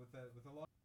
with a with a lot.